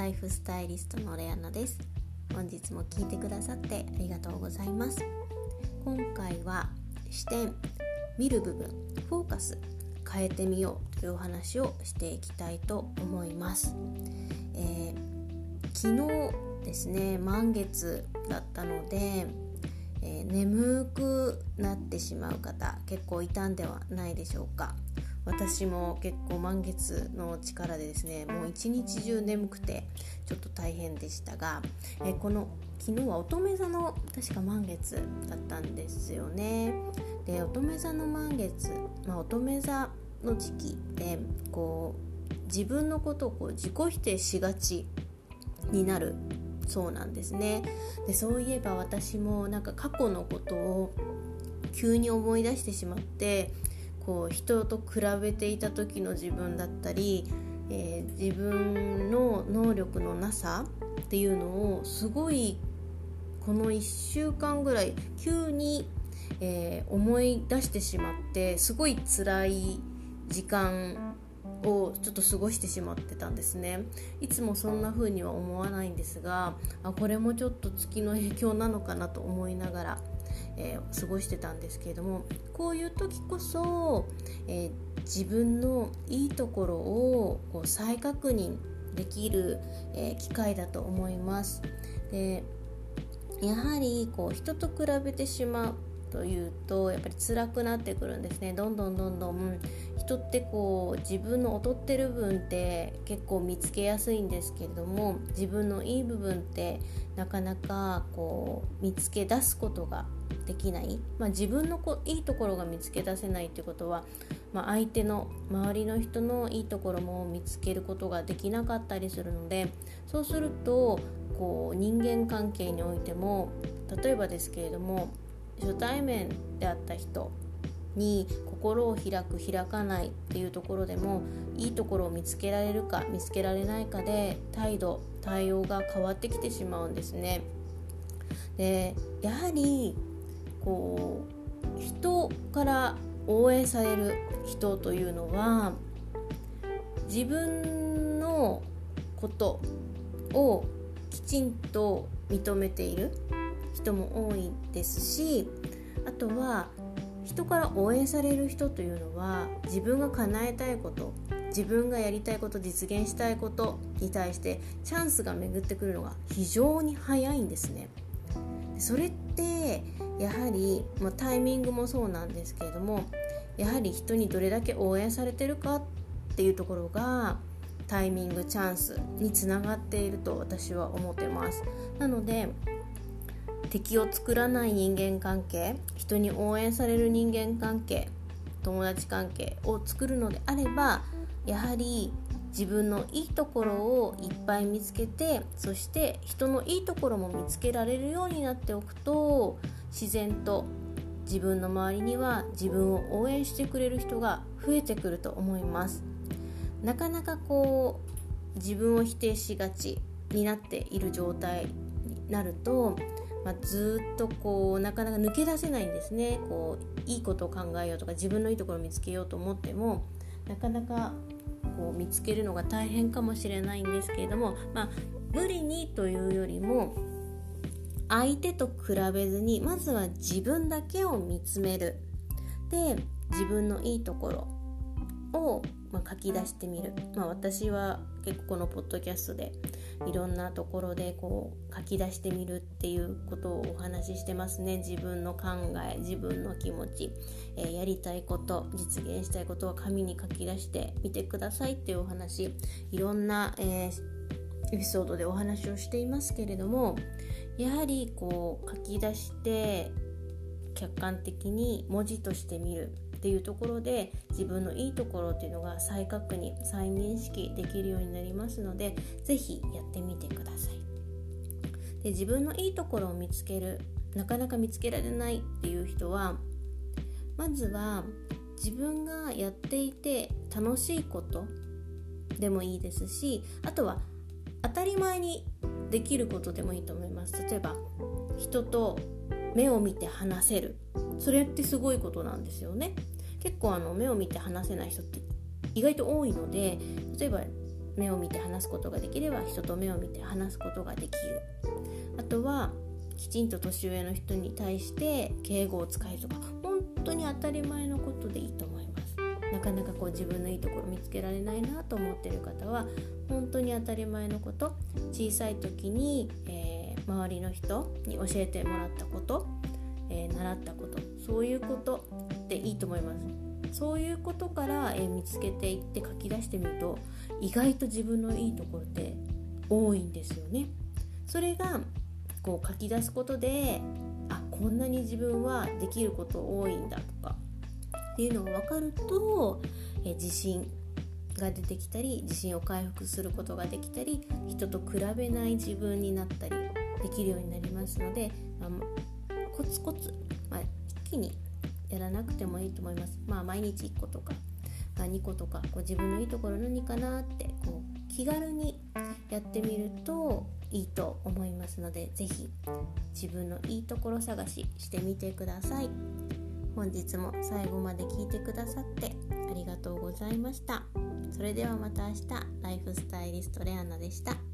ライフスタイリストのレアナです。本日も聞いてくださってありがとうございます。今回は視点見る部分フォーカス変えてみようというお話をしていきたいと思います、えー、昨日ですね満月だったのでえー、眠くなってしまう方結構いたんではないでしょうか。私も結構満月の力でですねもう一日中眠くてちょっと大変でしたが、えこの昨日は乙女座の確か満月だったんですよね。で乙女座の満月、まあ、乙女座の時期ってこう自分のことをこう自己否定しがちになるそうなんですね。でそういえば私もなんか過去のことを急に思い出してしまってこう人と比べていた時の自分だったり、えー、自分の能力のなさっていうのをすごいこの1週間ぐらい急に、えー、思い出してしまってすごい辛い時間をちょっと過ごしてしまってたんですね。いつもそんな風には思わないんですがあこれもちょっと月の影響なのかなと思いながら、えー、過ごしてたんですけれどもこういう時こそ、えー、自分のいいところをこう再確認できる、えー、機会だと思います。でやはりこう人と比べてしまうというとやっぱり辛くなってくるんですね。どんどんどんどん。人ってこう自分の劣ってる部分って結構見つけやすいんですけれども自分のいい部分ってなかなかこう見つけ出すことができない、まあ、自分のこいいところが見つけ出せないってことは、まあ、相手の周りの人のいいところも見つけることができなかったりするのでそうするとこう人間関係においても例えばですけれども初対面であった人に心を開く開かないっていうところでもいいところを見つけられるか見つけられないかで態度対応が変わってきてしまうんですね。でやはりこう人から応援される人というのは自分のことをきちんと認めている人も多いですしあとは人から応援される人というのは自分が叶えたいこと自分がやりたいこと実現したいことに対してチャンスが巡ってくるのが非常に早いんですね。それってやはり、まあ、タイミングもそうなんですけれどもやはり人にどれだけ応援されてるかっていうところがタイミングチャンスにつながっていると私は思ってますなので敵を作らない人間関係人に応援される人間関係友達関係を作るのであればやはり自分のいいところをいっぱい見つけてそして人のいいところも見つけられるようになっておくと自然と自分の周りには自分を応援してくれる人が増えてくると思います。なかなかこう自分を否定しがちになっている状態になるとまあ、ずっとこうなかなか抜け出せないんですね。こういいことを考えようとか自分のいいところを見つけようと思ってもなかなかこう見つけるのが大変かもしれないんですけれども、まあ、無理にというよりも相手と比べずにまずは自分だけを見つめる。で自分のいいところを、まあ、書き出してみる、まあ、私は結構このポッドキャストでいろんなところでこう書き出してみるっていうことをお話ししてますね。自分の考え自分の気持ち、えー、やりたいこと実現したいことは紙に書き出してみてくださいっていうお話。いろんな、えー、エピソードでお話をしていますけれどもやはりこう書き出して客観的に文字として見る。っていうところで自分のいいところっていうのが再確認再認識できるようになりますので是非やってみてください。で自分のいいところを見つけるなかなか見つけられないっていう人はまずは自分がやっていて楽しいことでもいいですしあとは当たり前にできることでもいいと思います。例えば人と目を見て話せる。それってすごいことなんですよね。結構あの目を見て話せない人って意外と多いので例えば目を見て話すことができれば人と目を見て話すことができる。あとはきちんと年上の人に対して敬語を使えるとか本当に当たり前のことでいいと思います。なかなかこう自分のいいところ見つけられないなと思ってる方は本当に当たり前のこと小さい時に、えー、周りの人に教えてもらったこと、えー、習ったことそういうことでいいと思います。そういうことから、えー、見つけていって書き出してみると意外と自分のいいところって多いんですよね。それがこう書き出すことであこんなに自分はできること多いんだとかっていうのが分かるとえ自信が出てきたり自信を回復することができたり人と比べない自分になったりできるようになりますので、まあ、コツコツ、まあ、一気にやらなくてもいいと思います。まあ、毎日1個とか、まあ、2個とかこう自分のいいところ何かなってこう気軽にやってみるといいと思いますので是非自分のいいところ探ししてみてください。本日も最後まで聞いてくださってありがとうございました。それではまた明日ライフスタイリストレアナでした。